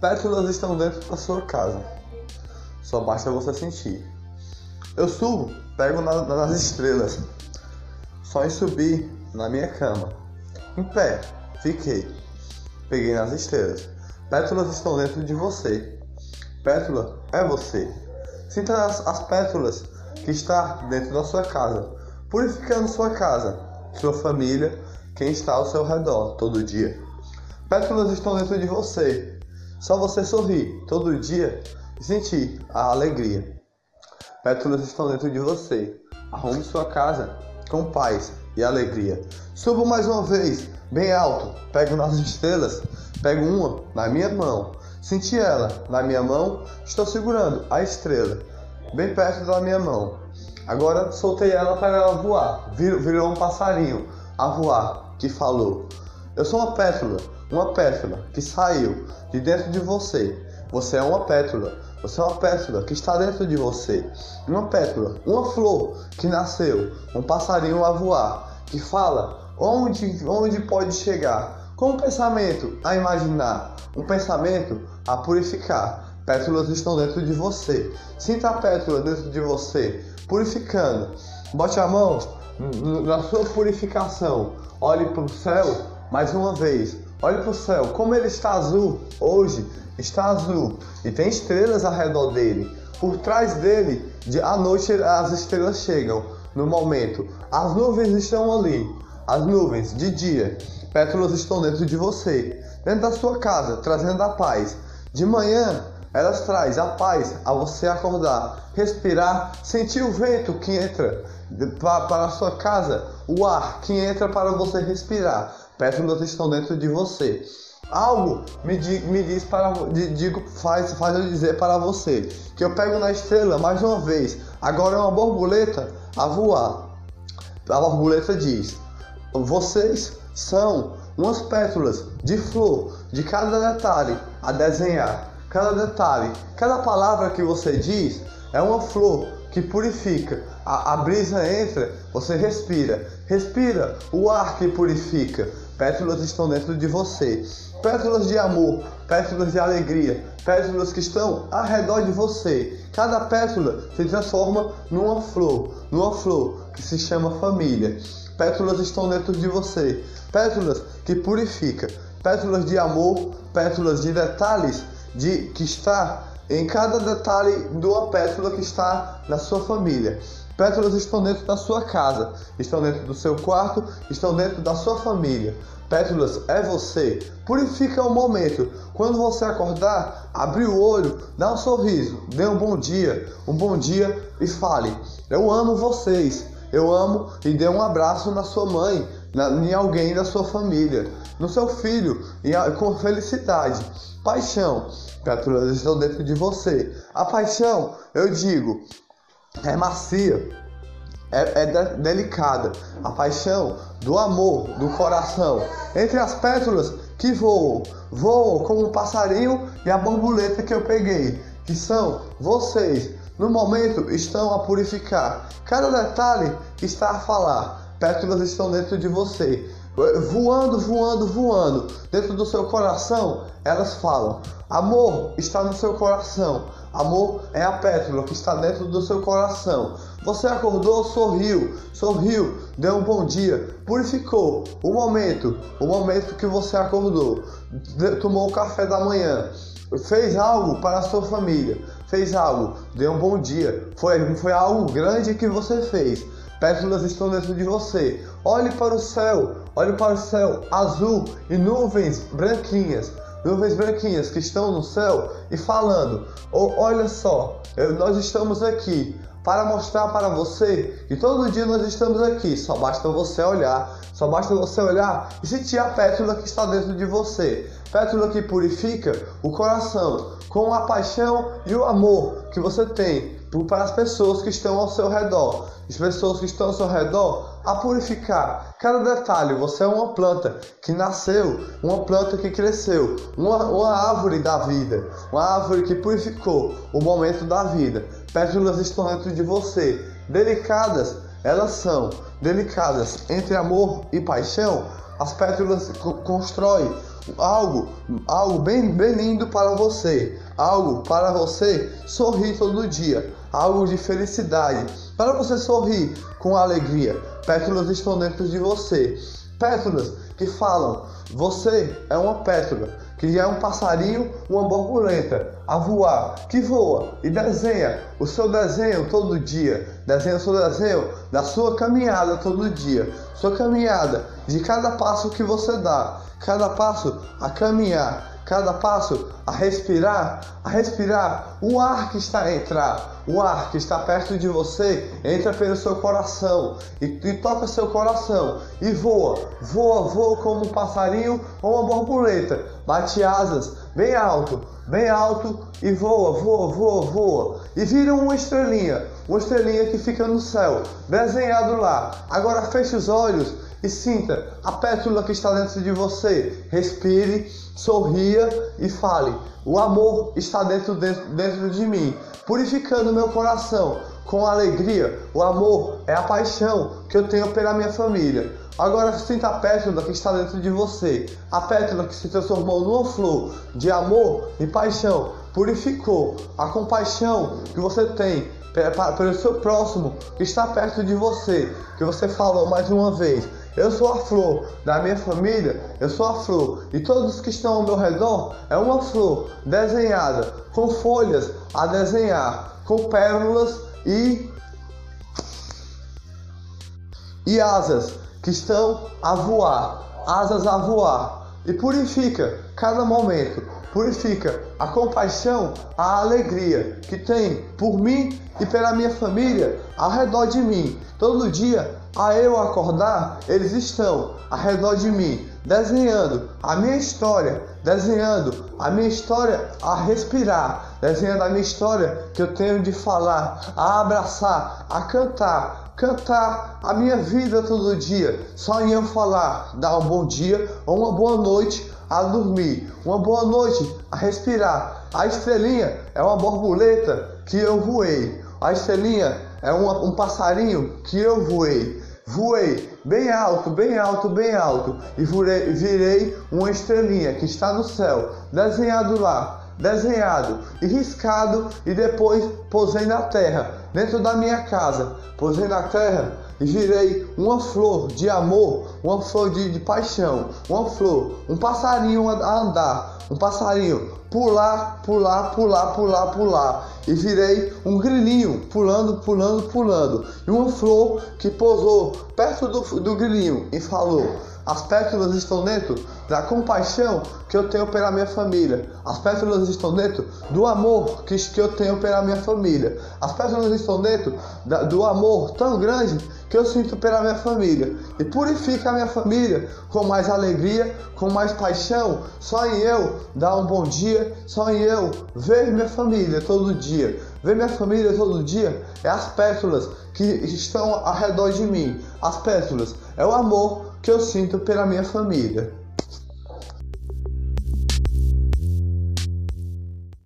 Pétalas estão dentro da sua casa. Só basta você sentir. Eu subo, pego na, nas estrelas. Só em subir na minha cama. Em pé, fiquei. Peguei nas estrelas. Pétalas estão dentro de você. Pétala é você. Sinta as, as pétalas que está dentro da sua casa, purificando sua casa, sua família, quem está ao seu redor todo dia. Pétalas estão dentro de você, só você sorrir todo dia e sentir a alegria. Pétalas estão dentro de você. Arrume sua casa com paz e alegria. Subo mais uma vez, bem alto. Pego nas estrelas. Pego uma na minha mão. Senti ela na minha mão. Estou segurando a estrela bem perto da minha mão. Agora soltei ela para ela voar. Virou, um passarinho a voar que falou: Eu sou uma pétala uma pétala que saiu de dentro de você. Você é uma pétala. Você é uma pétala que está dentro de você. Uma pétala, uma flor que nasceu, um passarinho a voar, que fala onde, onde pode chegar. Com um pensamento a imaginar, um pensamento a purificar. Pétalas estão dentro de você. Sinta a pétala dentro de você, purificando. Bote a mão na sua purificação. Olhe para o céu mais uma vez. Olhe para o céu, como ele está azul hoje, está azul e tem estrelas ao redor dele. Por trás dele, de à noite as estrelas chegam. No momento, as nuvens estão ali, as nuvens de dia. Pétalas estão dentro de você, dentro da sua casa, trazendo a paz. De manhã, elas trazem a paz a você acordar, respirar, sentir o vento que entra para a sua casa, o ar que entra para você respirar pétalas estão dentro de você. Algo me, di, me diz para digo faz faz eu dizer para você que eu pego na estrela mais uma vez. Agora é uma borboleta a voar. A borboleta diz: vocês são umas pétalas de flor de cada detalhe a desenhar. Cada detalhe, cada palavra que você diz é uma flor que purifica. A, a brisa entra, você respira. Respira o ar que purifica. Pétalas estão dentro de você. Pétalas de amor, pétalas de alegria, pétalas que estão ao redor de você. Cada pétala se transforma numa flor, numa flor que se chama família. Pétalas estão dentro de você. Pétalas que purifica, pétalas de amor, pétalas de detalhes de que está em cada detalhe de uma pétala que está na sua família. Pétalas estão dentro da sua casa, estão dentro do seu quarto, estão dentro da sua família. Pétalas é você. Purifica o momento. Quando você acordar, abrir o olho, dá um sorriso, dê um bom dia, um bom dia e fale: Eu amo vocês. Eu amo e dê um abraço na sua mãe, na, em alguém da sua família, no seu filho, em, com felicidade. Paixão. Pétalas estão dentro de você. A paixão, eu digo, é macia, é, é de, delicada. A paixão do amor, do coração, entre as pétalas que voam, voam como um passarinho e a borboleta que eu peguei, que são vocês. No momento estão a purificar. Cada detalhe está a falar. Pétalas estão dentro de você voando, voando, voando dentro do seu coração, elas falam: Amor está no seu coração. Amor é a pétala que está dentro do seu coração. Você acordou, sorriu, sorriu, deu um bom dia, purificou o momento, o momento que você acordou, tomou o café da manhã, fez algo para a sua família, fez algo, deu um bom dia, foi, foi algo grande que você fez. Pétalas estão dentro de você. Olhe para o céu, olhe para o céu azul e nuvens branquinhas, nuvens branquinhas que estão no céu e falando: oh, Olha só, eu, nós estamos aqui para mostrar para você que todo dia nós estamos aqui. Só basta você olhar, só basta você olhar e sentir a pétala que está dentro de você. Pétala que purifica o coração com a paixão e o amor que você tem para as pessoas que estão ao seu redor. As pessoas que estão ao seu redor a purificar cada detalhe. Você é uma planta que nasceu, uma planta que cresceu, uma, uma árvore da vida, uma árvore que purificou o momento da vida. Pétalas estão dentro de você, delicadas, elas são delicadas entre amor e paixão. As pétalas constroem algo, algo bem, bem lindo para você, algo para você sorrir todo dia, algo de felicidade, para você sorrir com alegria. Pétalas estão dentro de você, pétalas que falam: você é uma pétala que é um passarinho, uma borboleta a voar, que voa e desenha o seu desenho todo dia, desenha o seu desenho da sua caminhada todo dia, sua caminhada de cada passo que você dá, cada passo a caminhar, cada passo a respirar, a respirar, o ar que está a entrar, o ar que está perto de você entra pelo seu coração e, e toca seu coração e voa, voa, voa como um passarinho ou uma borboleta, bate asas bem alto, bem alto e voa, voa, voa, voa e vira uma estrelinha, uma estrelinha que fica no céu, desenhado lá. Agora feche os olhos e sinta a pétula que está dentro de você. Respire, sorria e fale: O amor está dentro, dentro, dentro de mim, purificando meu coração com alegria. O amor é a paixão que eu tenho pela minha família. Agora sinta a pétala que está dentro de você, a pétala que se transformou numa flor de amor e paixão, purificou a compaixão que você tem pelo seu próximo que está perto de você, que você falou mais uma vez. Eu sou a flor da minha família, eu sou a flor. E todos que estão ao meu redor é uma flor desenhada com folhas a desenhar, com pérolas e e asas que estão a voar, asas a voar. E purifica cada momento, purifica a compaixão, a alegria que tem por mim e pela minha família ao redor de mim. Todo dia a eu acordar, eles estão ao redor de mim, desenhando a minha história, desenhando a minha história a respirar, desenhando a minha história que eu tenho de falar, a abraçar, a cantar, cantar a minha vida todo dia, só em eu falar, dar um bom dia ou uma boa noite a dormir, uma boa noite a respirar. A estrelinha é uma borboleta que eu voei. A estrelinha é uma, um passarinho que eu voei. Voei bem alto, bem alto, bem alto e virei, virei uma estrelinha que está no céu, desenhado lá, desenhado e riscado e depois posei na terra, dentro da minha casa. Posei na terra e virei uma flor de amor, uma flor de, de paixão, uma flor, um passarinho a andar, um passarinho pular, pular, pular, pular, pular. E virei um grilinho, pulando, pulando, pulando. E uma flor que pousou perto do, do grilinho e falou: As pétalas estão dentro da compaixão que eu tenho pela minha família. As pétalas estão dentro do amor que, que eu tenho pela minha família. As pétalas estão dentro da, do amor tão grande que eu sinto pela minha família. E purifica a minha família com mais alegria, com mais paixão. Só em eu dar um bom dia, só em eu ver minha família todo dia. Ver minha família todo dia é as pétalas que estão ao redor de mim. As pétalas é o amor que eu sinto pela minha família.